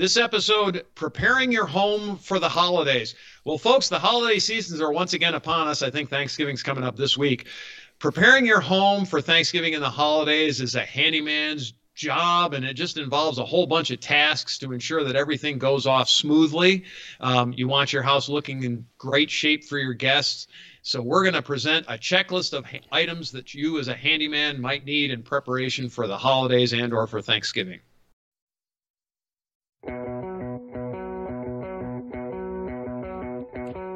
This episode, preparing your home for the holidays. Well, folks, the holiday seasons are once again upon us. I think Thanksgiving's coming up this week. Preparing your home for Thanksgiving and the holidays is a handyman's job and it just involves a whole bunch of tasks to ensure that everything goes off smoothly. Um, you want your house looking in great shape for your guests. So we're going to present a checklist of ha- items that you as a handyman might need in preparation for the holidays and or for Thanksgiving.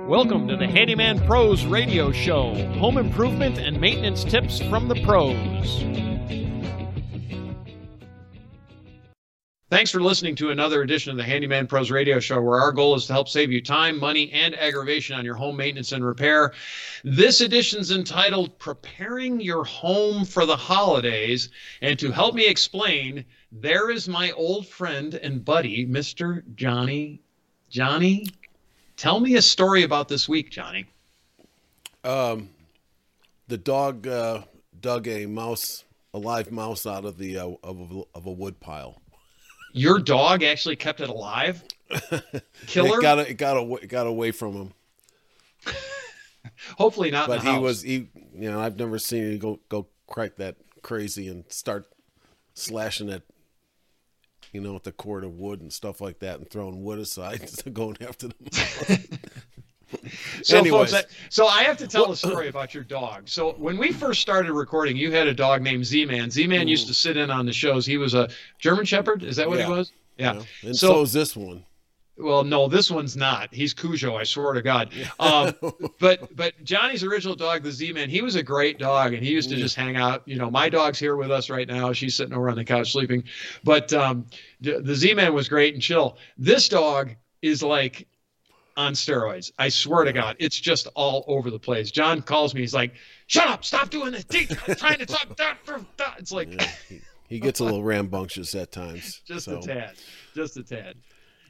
Welcome to the Handyman Pros radio show. Home improvement and maintenance tips from the pros. Thanks for listening to another edition of the Handyman Pros Radio Show, where our goal is to help save you time, money, and aggravation on your home maintenance and repair. This edition is entitled Preparing Your Home for the Holidays. And to help me explain, there is my old friend and buddy, Mr. Johnny. Johnny, tell me a story about this week, Johnny. Um, the dog uh, dug a mouse, a live mouse, out of the uh, of, a, of a wood pile. Your dog actually kept it alive. Killer. it got it got away, got away from him. Hopefully not. But he was he. You know, I've never seen him go go crack that crazy and start slashing it. You know, with the cord of wood and stuff like that, and throwing wood aside, going after them. so, Anyways. folks, so I have to tell a story about your dog. So, when we first started recording, you had a dog named Z Man. Z Man used to sit in on the shows. He was a German Shepherd. Is that what yeah. he was? Yeah. yeah. And so, so is this one. Well, no, this one's not. He's Cujo. I swear to God. Um, but but Johnny's original dog, the Z-Man, he was a great dog, and he used to just hang out. You know, my dog's here with us right now. She's sitting over on the couch sleeping. But um, the Z-Man was great and chill. This dog is like on steroids. I swear to God, it's just all over the place. John calls me. He's like, "Shut up! Stop doing this! I'm trying to talk." It's like yeah, he, he, gets a little rambunctious at times. Just so. a tad. Just a tad.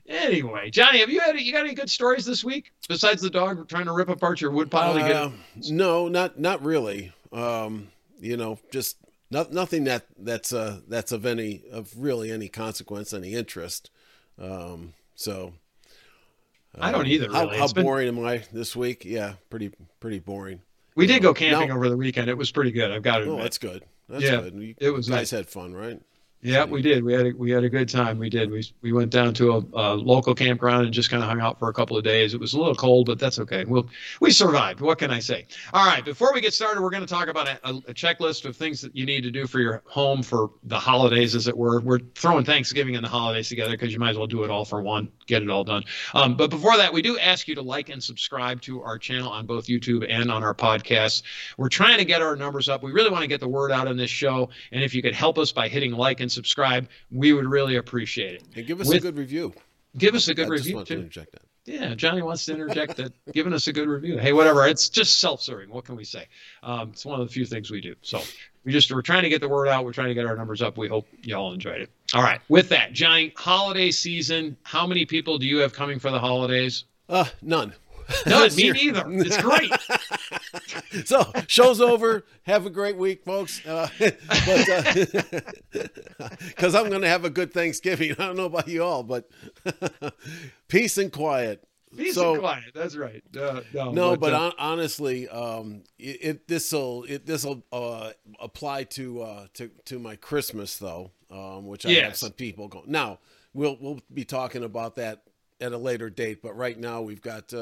Anyway, Johnny, have you had you got any good stories this week besides the dog trying to rip apart your wood pile? Uh, no, not not really. Um, you know, just not, nothing that that's uh that's of any of really any consequence, any interest. Um, so I don't either. Really. How, how boring am I this week? Yeah, pretty pretty boring. We did go camping now, over the weekend. It was pretty good. I've got to oh, admit. Oh, that's good. That's yeah, good. You it was. Guys nice. had fun, right? Yeah, we did. We had a, we had a good time. We did. We we went down to a, a local campground and just kind of hung out for a couple of days. It was a little cold, but that's okay. We'll we survived. What can I say? All right. Before we get started, we're going to talk about a, a, checklist of things that you need to do for your home for the holidays, as it were. We're throwing Thanksgiving and the holidays together because you might as well do it all for one, get it all done. Um, but before that, we do ask you to like and subscribe to our channel on both YouTube and on our podcast. We're trying to get our numbers up. We really want to get the word out on this show, and if you could help us by hitting like and subscribe we would really appreciate it. And give us With, a good review. Give us a good I review too. To yeah, Johnny wants to interject that, giving us a good review. Hey, whatever. It's just self-serving. What can we say? Um, it's one of the few things we do. So we just we're trying to get the word out. We're trying to get our numbers up. We hope y'all enjoyed it. All right. With that, Johnny, holiday season. How many people do you have coming for the holidays? Uh, none. No, me neither. It's great. so show's over. Have a great week, folks. Uh, but because uh, I'm going to have a good Thanksgiving. I don't know about you all, but peace and quiet. Peace so, and quiet. That's right. Uh, no, no, but, but uh, honestly, um, it this will it this will uh, apply to uh, to to my Christmas though, um, which I yes. have some people going now. We'll we'll be talking about that at a later date. But right now we've got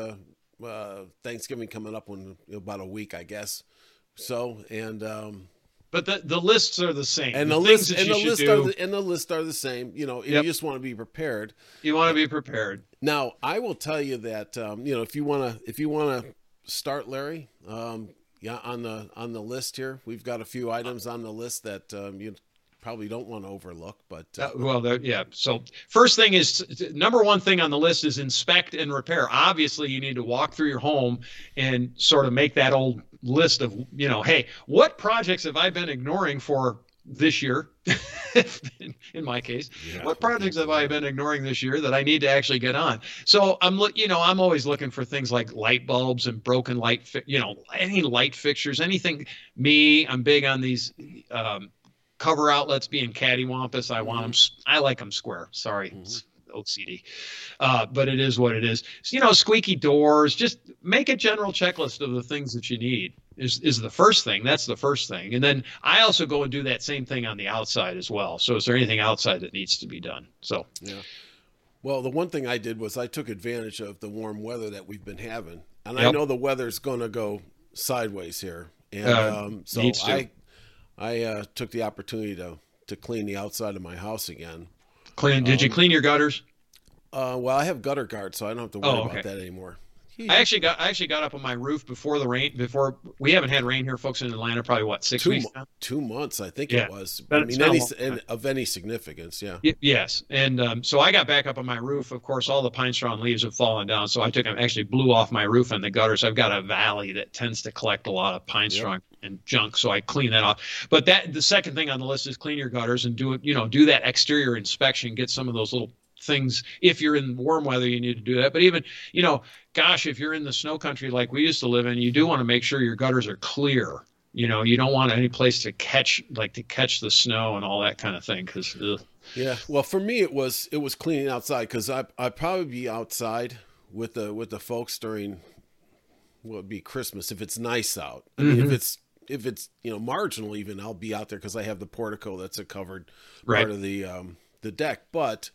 uh, Thanksgiving coming up in about a week, I guess. So and um, but the, the lists are the same. And the, the list and the list do, are the, and the list are the same. You know, yep. you just want to be prepared. You want to be prepared. Now, I will tell you that um, you know if you want to if you want to start, Larry, um, yeah, on the on the list here, we've got a few items on the list that um, you probably don't want to overlook. But uh, uh, well, yeah. So first thing is number one thing on the list is inspect and repair. Obviously, you need to walk through your home and sort of make that old list of you know, hey, what projects have I been ignoring for this year in my case yeah. what projects have i been ignoring this year that i need to actually get on so i'm look you know i'm always looking for things like light bulbs and broken light fi- you know any light fixtures anything me i'm big on these um, cover outlets being cattywampus. I want them. I like them square. Sorry. Mm-hmm. OCD. Uh, but it is what it is. So, you know, squeaky doors. Just make a general checklist of the things that you need. Is is the first thing. That's the first thing. And then I also go and do that same thing on the outside as well. So is there anything outside that needs to be done? So yeah. Well, the one thing I did was I took advantage of the warm weather that we've been having, and yep. I know the weather's going to go sideways here, and uh, um, so I I uh, took the opportunity to to clean the outside of my house again. Clean? Did um, you clean your gutters? Uh, well, I have gutter guards, so I don't have to worry oh, okay. about that anymore. I actually got I actually got up on my roof before the rain. Before we haven't had rain here, folks in Atlanta. Probably what six two, weeks? Now? Two months, I think yeah. it was. But I mean, any, of any significance, yeah. Y- yes, and um, so I got back up on my roof. Of course, all the pine straw and leaves have fallen down. So I took actually blew off my roof and the gutters. I've got a valley that tends to collect a lot of pine straw yep. And junk, so I clean that off. But that the second thing on the list is clean your gutters and do it. You know, do that exterior inspection. Get some of those little things if you're in warm weather you need to do that but even you know gosh if you're in the snow country like we used to live in you do want to make sure your gutters are clear you know you don't want any place to catch like to catch the snow and all that kind of thing because yeah well for me it was it was cleaning outside because i i'd probably be outside with the with the folks during what would be christmas if it's nice out i mean mm-hmm. if it's if it's you know marginal even i'll be out there because i have the portico that's a covered right. part of the um the deck but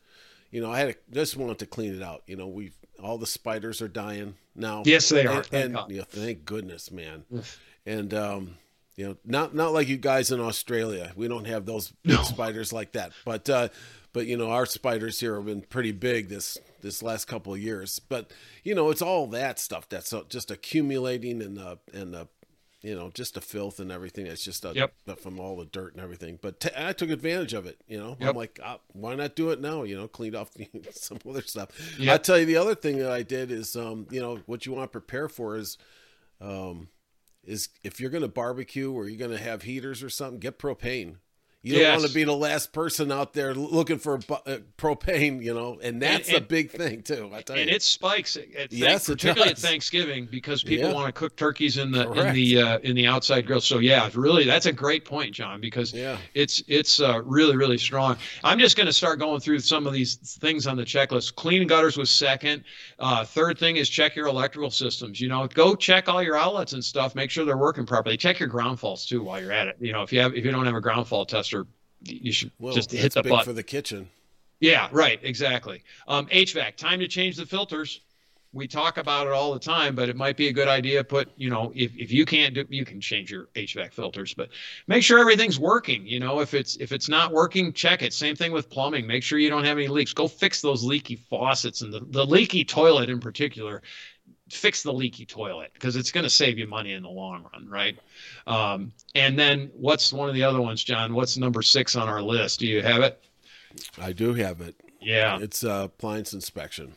you know, I had to, just wanted to clean it out. You know, we've all the spiders are dying now. Yes, they are. And, and you know, thank goodness, man. and um, you know, not not like you guys in Australia. We don't have those no. spiders like that. But uh, but you know, our spiders here have been pretty big this this last couple of years. But you know, it's all that stuff that's just accumulating and uh, and uh, you know, just the filth and everything. It's just a, yep. from all the dirt and everything. But t- I took advantage of it. You know, yep. I'm like, oh, why not do it now? You know, cleaned off some other stuff. Yep. I tell you, the other thing that I did is, um, you know, what you want to prepare for is, um, is if you're going to barbecue or you're going to have heaters or something, get propane. You don't want to be the last person out there looking for uh, propane, you know, and that's and, and, a big thing too. I tell and you, it spikes. At yes, particularly at Thanksgiving because people yeah. want to cook turkeys in the Correct. in the uh, in the outside grill. So yeah, really, that's a great point, John, because yeah. it's it's uh, really really strong. I'm just going to start going through some of these things on the checklist. Clean gutters was second. Uh, third thing is check your electrical systems. You know, go check all your outlets and stuff. Make sure they're working properly. Check your ground faults too while you're at it. You know, if you have if you don't have a ground fault tester you should well, just hit the button for the kitchen. Yeah, right, exactly. Um, HVAC, time to change the filters. We talk about it all the time, but it might be a good idea. Put, you know, if, if you can't do, you can change your HVAC filters, but make sure everything's working. You know, if it's if it's not working, check it. Same thing with plumbing. Make sure you don't have any leaks. Go fix those leaky faucets and the, the leaky toilet in particular fix the leaky toilet because it's going to save you money in the long run, right? Um, and then what's one of the other ones, John? What's number six on our list? Do you have it? I do have it. Yeah, it's uh, appliance inspection.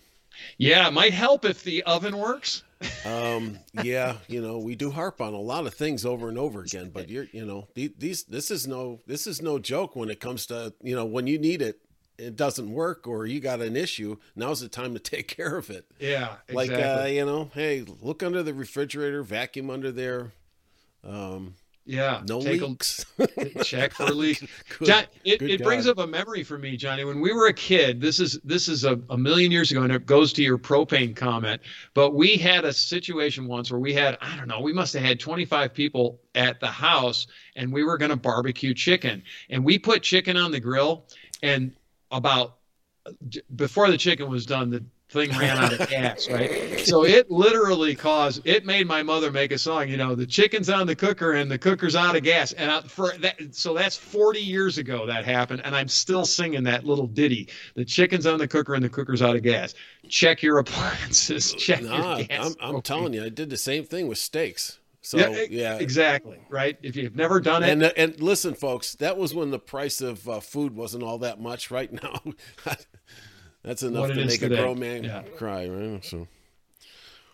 Yeah, it might help if the oven works. um, yeah, you know, we do harp on a lot of things over and over again, but you're, you know, these, this is no, this is no joke when it comes to, you know, when you need it, it doesn't work or you got an issue, now's the time to take care of it. Yeah, exactly. like uh, you know, hey, look under the refrigerator, vacuum under there. Um, yeah, no leaks. A, check for leaks. good, John, it, it brings up a memory for me, Johnny. When we were a kid, this is this is a, a million years ago, and it goes to your propane comment. But we had a situation once where we had I don't know, we must have had 25 people at the house, and we were going to barbecue chicken, and we put chicken on the grill, and about before the chicken was done, the thing ran out of gas, right? So it literally caused it made my mother make a song. You know, the chicken's on the cooker and the cooker's out of gas, and I, for that, so that's 40 years ago that happened, and I'm still singing that little ditty. The chicken's on the cooker and the cooker's out of gas. Check your appliances. Check nah, your gas. I'm, I'm telling you, I did the same thing with steaks. So yeah, yeah, exactly right. If you've never done it, and uh, and listen, folks, that was when the price of uh, food wasn't all that much. Right now, that's enough to make today. a grown man yeah. cry, right? So,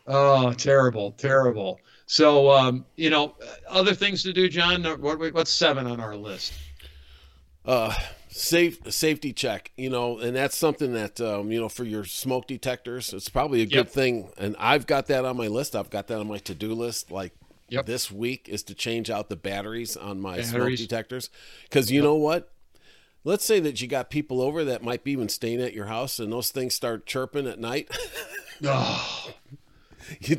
oh, terrible, terrible. So, um, you know, other things to do, John. What, what's seven on our list? Uh, safe safety check you know and that's something that um, you know for your smoke detectors it's probably a good yep. thing and i've got that on my list i've got that on my to-do list like yep. this week is to change out the batteries on my batteries. smoke detectors because you yep. know what let's say that you got people over that might be even staying at your house, and those things start chirping at night. oh. T-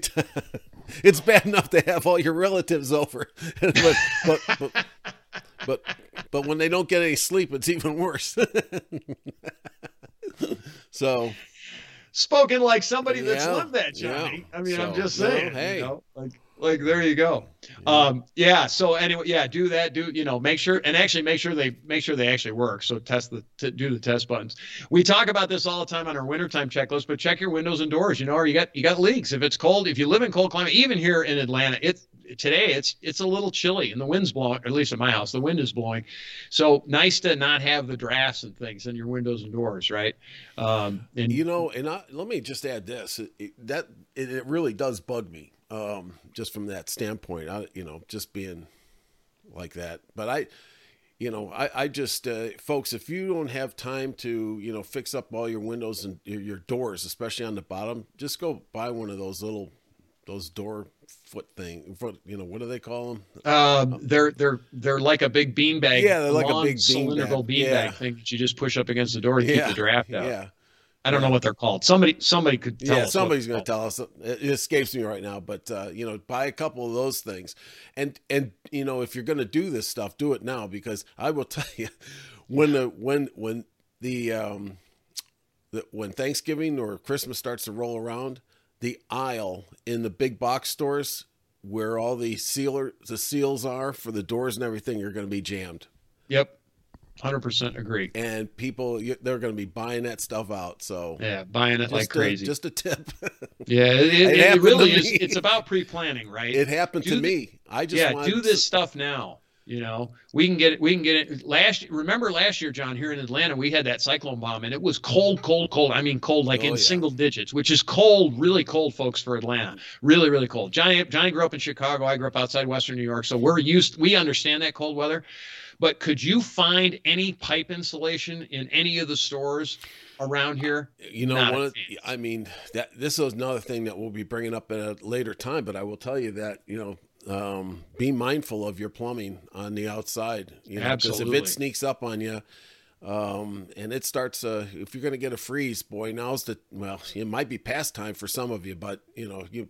it's bad enough to have all your relatives over, but, but, but but but when they don't get any sleep, it's even worse. so spoken like somebody that's lived that, Johnny. Yeah. I mean, so, I'm just saying. No, hey, you know, like like there you go. Yeah. Um, yeah. So anyway, yeah, do that. Do you know? Make sure and actually make sure they make sure they actually work. So test the t- do the test buttons. We talk about this all the time on our wintertime checklist, but check your windows and doors. You know, or you got you got leaks. If it's cold, if you live in cold climate, even here in Atlanta, it's today it's it's a little chilly and the wind's blowing at least in my house the wind is blowing so nice to not have the drafts and things in your windows and doors right um, and you know and I, let me just add this it, that it, it, really does bug me um, just from that standpoint I, you know just being like that but i you know i, I just uh, folks if you don't have time to you know fix up all your windows and your, your doors especially on the bottom just go buy one of those little those door foot thing. Foot, you know, what do they call them? Uh, um, they're they're they're like a big beanbag. Yeah, they're like a big cylindrical beanbag yeah. thing that you just push up against the door to yeah. keep the draft out. Yeah. I don't know what they're called. Somebody, somebody could tell yeah, somebody's going to tell us. It escapes me right now, but uh, you know, buy a couple of those things, and and you know, if you're going to do this stuff, do it now because I will tell you, when the when when the um, the, when Thanksgiving or Christmas starts to roll around, the aisle in the big box stores where all the sealer the seals are for the doors and everything are going to be jammed. Yep. 100% agree. And people they're going to be buying that stuff out. So Yeah, buying it like crazy. just a tip. yeah, it, it, it, it really is it's about pre-planning, right? It happened do to the, me. I just Yeah, do this to, stuff now. You know, we can get it. We can get it. Last remember last year, John, here in Atlanta, we had that cyclone bomb, and it was cold, cold, cold. I mean, cold like oh, in yeah. single digits, which is cold, really cold, folks, for Atlanta. Really, really cold. Johnny, Johnny grew up in Chicago. I grew up outside Western New York, so we're used. We understand that cold weather. But could you find any pipe insulation in any of the stores around here? You know, one of, I mean, that this is another thing that we'll be bringing up at a later time. But I will tell you that you know um, be mindful of your plumbing on the outside. You know, Absolutely. Because if it sneaks up on you, um, and it starts, uh, if you're going to get a freeze, boy, now's the well. It might be past time for some of you, but you know, you,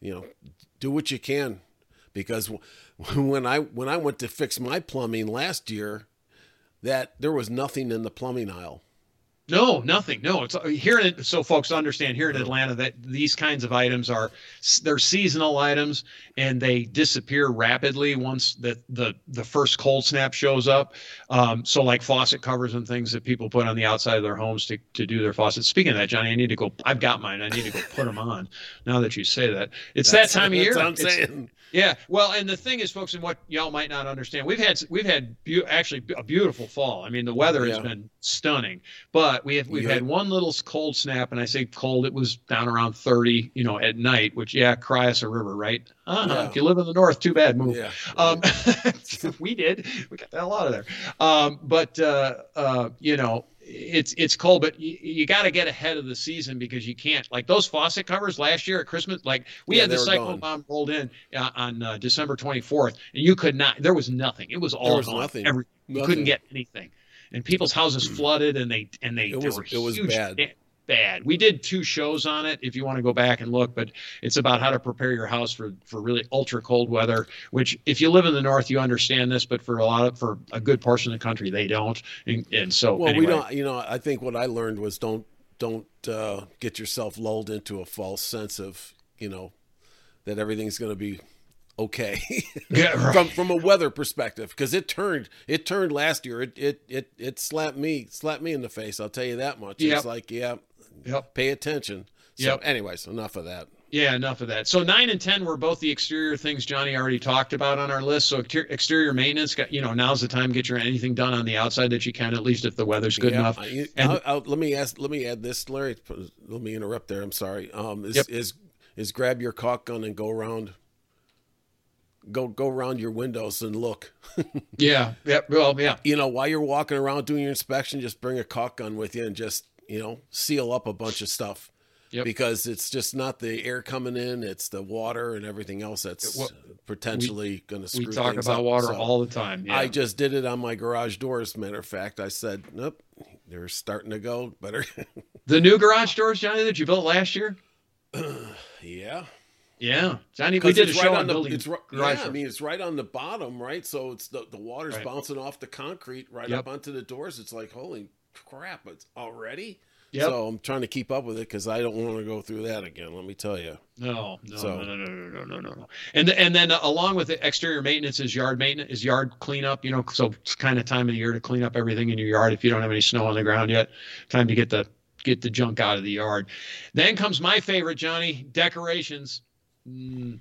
you know, do what you can, because when I when I went to fix my plumbing last year, that there was nothing in the plumbing aisle. No, nothing. No, it's uh, here. In, so folks understand here in Atlanta that these kinds of items are they're seasonal items and they disappear rapidly once that the the first cold snap shows up. Um, so like faucet covers and things that people put on the outside of their homes to, to do their faucets. Speaking of that, Johnny, I need to go. I've got mine. I need to go put them on. Now that you say that, it's that's, that time of year. I'm saying. Yeah, well, and the thing is, folks, and what y'all might not understand, we've had we've had be- actually a beautiful fall. I mean, the weather yeah. has been stunning, but we have we've yeah. had one little cold snap, and I say cold, it was down around thirty, you know, at night. Which, yeah, cry us a river, right? Uh-huh. Yeah. If you live in the north, too bad. Move. Yeah. Um, we did. We got the hell out of there. Um, but uh, uh, you know, it's it's cold, but you, you got to get ahead of the season because you can't like those faucet covers last year at Christmas. Like we yeah, had the cyclone bomb rolled in uh, on uh, December 24th, and you could not. There was nothing. It was all was gone. Nothing. Every, nothing. You couldn't get anything, and people's houses flooded, and they and they it was it was bad bad. We did two shows on it if you want to go back and look, but it's about how to prepare your house for for really ultra cold weather, which if you live in the north you understand this, but for a lot of for a good portion of the country they don't. And, and so Well, anyway. we don't you know, I think what I learned was don't don't uh, get yourself lulled into a false sense of, you know, that everything's going to be okay yeah, right. from from a weather perspective because it turned it turned last year it it it it slapped me slapped me in the face I'll tell you that much yep. it's like yeah Yep. Pay attention. So, yep. anyways, enough of that. Yeah, enough of that. So nine and ten were both the exterior things Johnny already talked about on our list. So exterior maintenance, got, you know, now's the time to get your anything done on the outside that you can, at least if the weather's good yeah, enough. I, and, I'll, I'll, let me ask, let me add this, Larry. Let me interrupt there. I'm sorry. Um, is, yep. is is grab your caulk gun and go around, go go around your windows and look. yeah. Yeah. Well, yeah. You know, while you're walking around doing your inspection, just bring a caulk gun with you and just you know, seal up a bunch of stuff. Yep. Because it's just not the air coming in; it's the water and everything else that's well, potentially going to screw. We talk about up. water so all the time. Yeah. I just did it on my garage doors. Matter of fact, I said, "Nope, they're starting to go better." the new garage doors, Johnny, that you built last year. yeah. Yeah, Johnny, we did a show right on, the. It's right, yeah, I mean, it's right on the bottom, right? So it's the the water's right. bouncing off the concrete right yep. up onto the doors. It's like, holy crap! It's already. Yep. So I'm trying to keep up with it because I don't want to go through that again. Let me tell you. No, no, so, no, no, no, no, no, no, no. And and then uh, along with the exterior maintenance is yard maintenance, is yard cleanup. You know, so it's kind of time of the year to clean up everything in your yard if you don't have any snow on the ground yet. Time to get the get the junk out of the yard. Then comes my favorite, Johnny, decorations. Mm.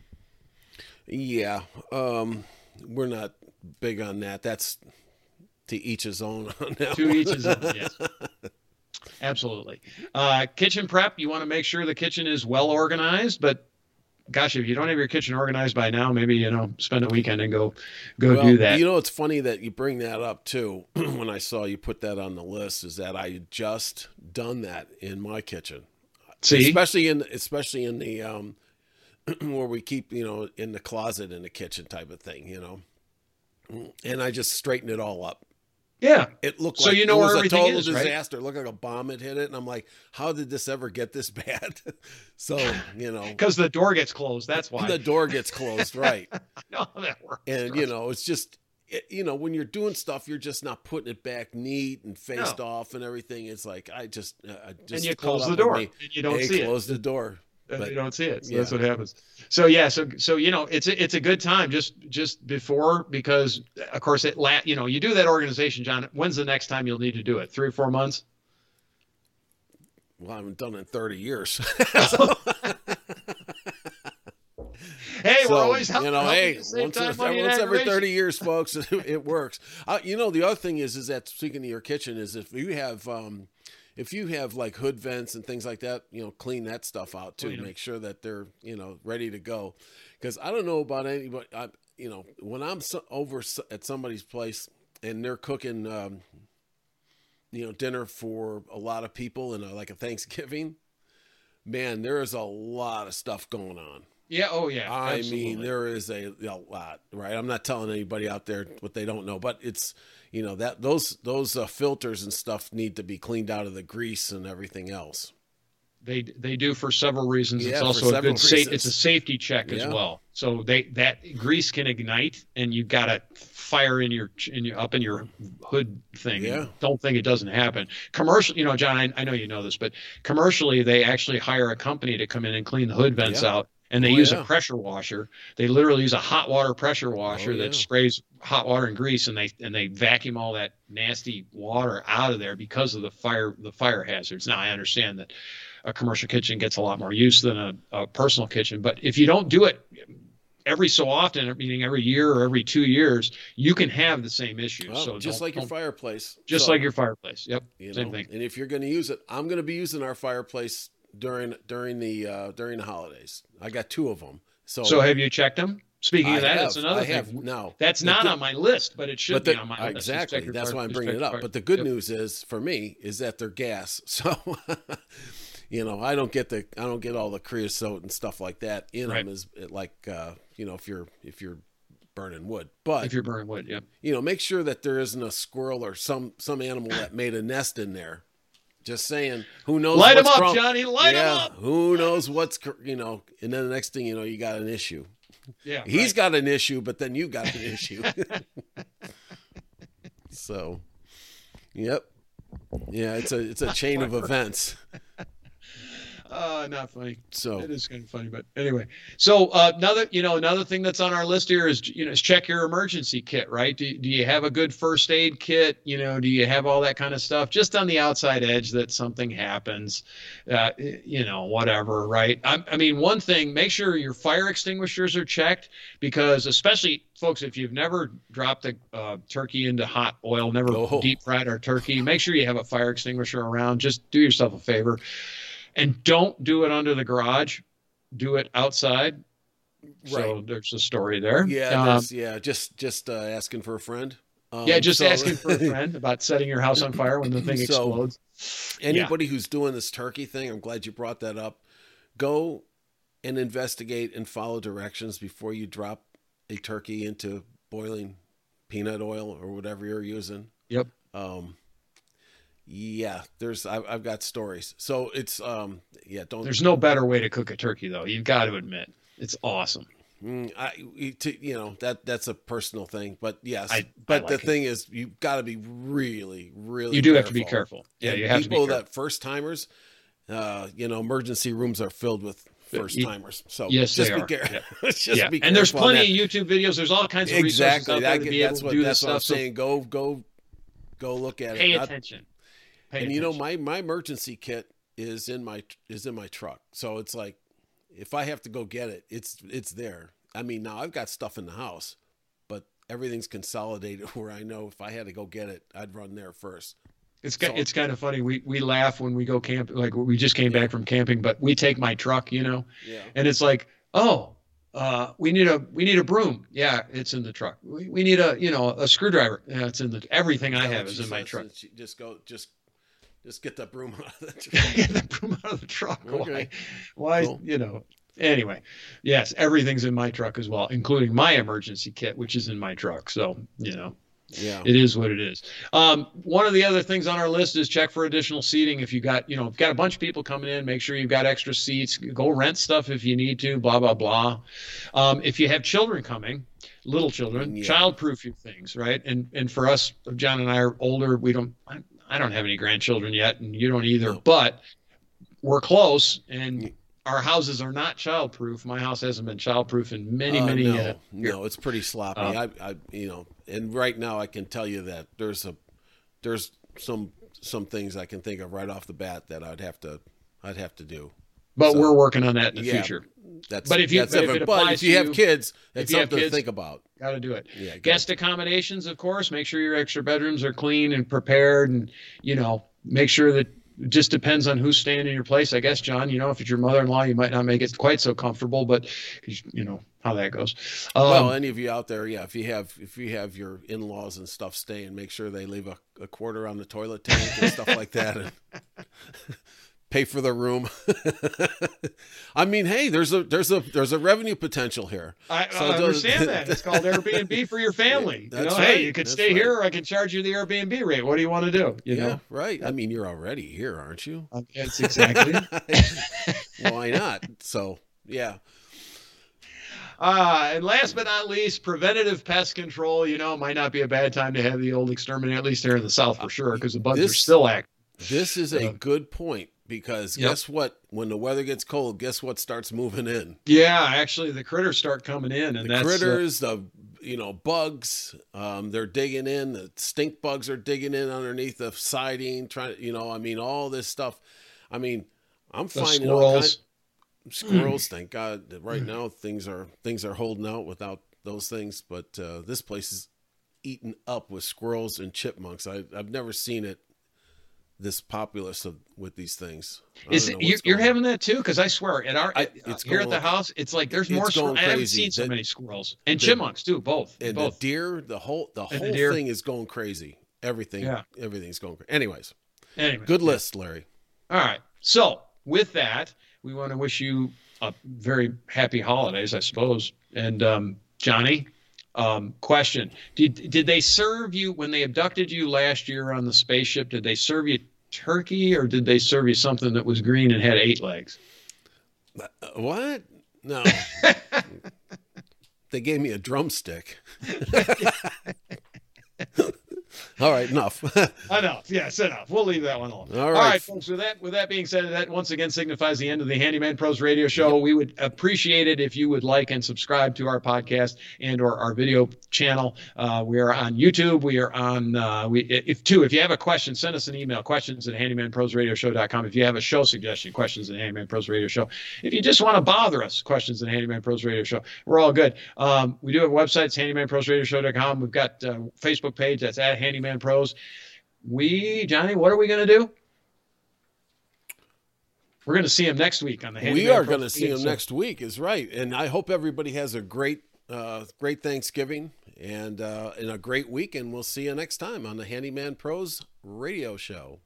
Yeah, um, we're not big on that. That's to each his own on that. To one. each his own. Yes. Absolutely. Uh, kitchen prep. You want to make sure the kitchen is well organized, but gosh, if you don't have your kitchen organized by now, maybe you know spend a weekend and go go well, do that. You know, it's funny that you bring that up too. when I saw you put that on the list, is that I just done that in my kitchen. See, especially in especially in the um, where we keep, you know, in the closet in the kitchen type of thing, you know. And I just straightened it all up. Yeah. It looked so like you know it was a total is, disaster. Right? It looked like a bomb had hit it. And I'm like, how did this ever get this bad? so, you know. Because the door gets closed. That's why. The door gets closed, right. no, that works. And, you know, it's just, it, you know, when you're doing stuff, you're just not putting it back neat and faced no. off and everything. It's like, I just, uh, I just. And you close the door. And you don't see close it. the door but, you don't see it. So yeah. that's what happens. So yeah, so so you know, it's a, it's a good time just just before because of course it la- you know you do that organization, John. When's the next time you'll need to do it? Three or four months. Well, I haven't done it in thirty years. hey, so, we're always helping, you know, hey, once, once every thirty years, folks, it, it works. Uh, you know, the other thing is, is that speaking of your kitchen, is if you have um, if you have like hood vents and things like that, you know, clean that stuff out too. Make sure that they're you know ready to go. Because I don't know about anybody. I, you know, when I'm so, over at somebody's place and they're cooking, um, you know, dinner for a lot of people and like a Thanksgiving, man, there is a lot of stuff going on. Yeah. Oh, yeah. I absolutely. mean, there is a, a lot, right? I'm not telling anybody out there what they don't know, but it's you know that those those uh, filters and stuff need to be cleaned out of the grease and everything else. They they do for several reasons. Yeah, it's also a good sa- it's a safety check yeah. as well. So they that grease can ignite, and you got to fire in your in your up in your hood thing. Yeah. Don't think it doesn't happen. Commercial, you know, John, I, I, know you know this, but commercially they actually hire a company to come in and clean the hood vents yeah. out and they oh, use yeah. a pressure washer. They literally use a hot water pressure oh, washer oh, yeah. that sprays hot water and grease, and they and they vacuum all that nasty water out of there because of the fire the fire hazards. Now I understand that a commercial kitchen gets a lot more use than a, a personal kitchen, but if you don't do it every so often, meaning every year or every two years, you can have the same issue. So just like your fireplace. Just so, like your fireplace. Yep. Same know, thing. And if you're going to use it, I'm going to be using our fireplace during during the uh, during the holidays. I got two of them. So so have you checked them? Speaking of that, have, that's another I thing. Have, no, that's not on my list, but it should but the, be on my list. Exactly. That's why I'm bringing it up. But the good yep. news is for me is that they're gas. So you know, I don't get the I don't get all the creosote and stuff like that in right. them as like uh, you know if you're if you're burning wood. But if you're burning wood, yeah. You know, make sure that there isn't a squirrel or some some animal that made a nest in there just saying, who knows? Light him up, Johnny. Light yeah, him up. Who knows what's you know? And then the next thing you know, you got an issue. Yeah, he's right. got an issue, but then you got an issue. so, yep, yeah, it's a it's a chain of events. Uh, not funny. So it is kind of funny, but anyway. So uh, another, you know, another thing that's on our list here is, you know, is check your emergency kit, right? Do, do you have a good first aid kit? You know, do you have all that kind of stuff? Just on the outside edge that something happens, uh, you know, whatever, right? I, I mean, one thing, make sure your fire extinguishers are checked because, especially folks, if you've never dropped a uh, turkey into hot oil, never oh. deep fried our turkey, make sure you have a fire extinguisher around. Just do yourself a favor and don't do it under the garage. Do it outside. Right. So there's a story there. Yeah, um, yeah. Just just uh, asking for a friend. Um, yeah, just so, asking for a friend about setting your house on fire when the thing so, explodes. Anybody yeah. who's doing this turkey thing, I'm glad you brought that up. Go and investigate and follow directions before you drop a turkey into boiling peanut oil or whatever you're using. Yep. Um, yeah, there's I've, I've got stories. So it's um yeah don't. There's no better way to cook a turkey though. You've got to admit it's awesome. Mm, I to, you know that that's a personal thing, but yes. I, but I like the it. thing is, you've got to be really, really. You do careful. have to be careful. Yeah, and you have people to be that first timers. Uh, you know, emergency rooms are filled with first timers. So yes, just be careful. Yeah. just yeah. be and there's plenty of YouTube videos. There's all kinds of exactly. resources out there to be able to do this stuff. I'm saying. Go, go, go look at Pay it. Pay attention. Pay and attention. you know, my my emergency kit is in my is in my truck. So it's like, if I have to go get it, it's it's there. I mean, now I've got stuff in the house, but everything's consolidated where I know if I had to go get it, I'd run there first. It's so, it's kind of funny. We we laugh when we go camp. Like we just came yeah. back from camping, but we take my truck, you know, yeah. and it's like, oh, uh, we need a we need a broom. Yeah, it's in the truck. We, we need a you know a screwdriver. Yeah, it's in the everything I have is in my truck. Just go, just just get that broom out of the truck. get the broom out of the truck. Okay. Why? Why? Cool. You know, anyway, yes, everything's in my truck as well, including my emergency kit, which is in my truck. So, you know, yeah, it is what it is. Um, one of the other things on our list is check for additional seating. If you got, you know, got a bunch of people coming in, make sure you've got extra seats. Go rent stuff if you need to. Blah blah blah. Um, if you have children coming, little children, yeah. child-proof your things, right? And and for us, John and I are older. We don't. I, don't have any grandchildren yet, and you don't either. No. But we're close, and our houses are not childproof. My house hasn't been childproof in many, uh, many. No, uh, no, it's pretty sloppy. Uh, I, I, you know, and right now I can tell you that there's a, there's some some things I can think of right off the bat that I'd have to, I'd have to do. But so, we're working on that in the yeah, future. That's but if you but if, but if you have kids, that's something kids, to think about. Got to do it. Yeah, Guest accommodations, of course. Make sure your extra bedrooms are clean and prepared, and you know, make sure that it just depends on who's staying in your place, I guess, John. You know, if it's your mother-in-law, you might not make it quite so comfortable, but you know how that goes. Um, well, any of you out there, yeah, if you have if you have your in-laws and stuff staying, make sure they leave a, a quarter on the toilet tank and stuff like that. And, pay for the room. I mean, hey, there's a there's a there's a revenue potential here. I, so I understand that. It's called Airbnb for your family. you know, right. hey, you could That's stay right. here, or I can charge you the Airbnb rate. What do you want to do? You yeah, know, right. I mean, you're already here, aren't you? That's exactly. Why not? So, yeah. Uh, and last but not least, preventative pest control. You know, might not be a bad time to have the old exterminator, at least here in the South for sure, because the bugs this, are still active. This is a good point because yep. guess what? When the weather gets cold, guess what starts moving in? Yeah, actually, the critters start coming in, and the that's, critters, uh, the you know bugs, um, they're digging in. The stink bugs are digging in underneath the siding, trying to, you know, I mean, all this stuff. I mean, I'm finding squirrels. squirrels, thank God. Right now, things are things are holding out without those things, but uh, this place is eaten up with squirrels and chipmunks. I, I've never seen it this populace of with these things. Is it, you, you're having that too? Because I swear, at our I, it's here at the house, it's like there's more. Squirrels. I haven't seen so the, many squirrels and the, chipmunks too. Both and both. the deer. The whole the whole the thing is going crazy. Everything. Yeah. Everything's going crazy. Anyways. Anyway. Good list, Larry. All right. So with that, we want to wish you a very happy holidays, I suppose. And um, Johnny, um, question: Did did they serve you when they abducted you last year on the spaceship? Did they serve you turkey, or did they serve you something that was green and had eight legs? Uh, what? No. they gave me a drumstick. All right, enough. enough. Yes, enough. We'll leave that one alone. All right. All right, folks. With that, with that being said, that once again signifies the end of the Handyman Pros Radio Show. We would appreciate it if you would like and subscribe to our podcast and or our video channel. Uh, we are on YouTube. We are on. Uh, we if too. If you have a question, send us an email. Questions at handymanprosradioshow.com. If you have a show suggestion, questions at Handyman Pros Radio Show. If you just want to bother us, questions at Handyman Pros Radio Show. We're all good. Um, we do have a website. Handymanprosradioshow.com. We've got a Facebook page. That's at Handyman Handyman Pros. We, Johnny, what are we going to do? We're going to see him next week on the Handyman We are going to see him so. next week, is right. And I hope everybody has a great, uh, great Thanksgiving and, uh, and a great week. And we'll see you next time on the Handyman Pros radio show.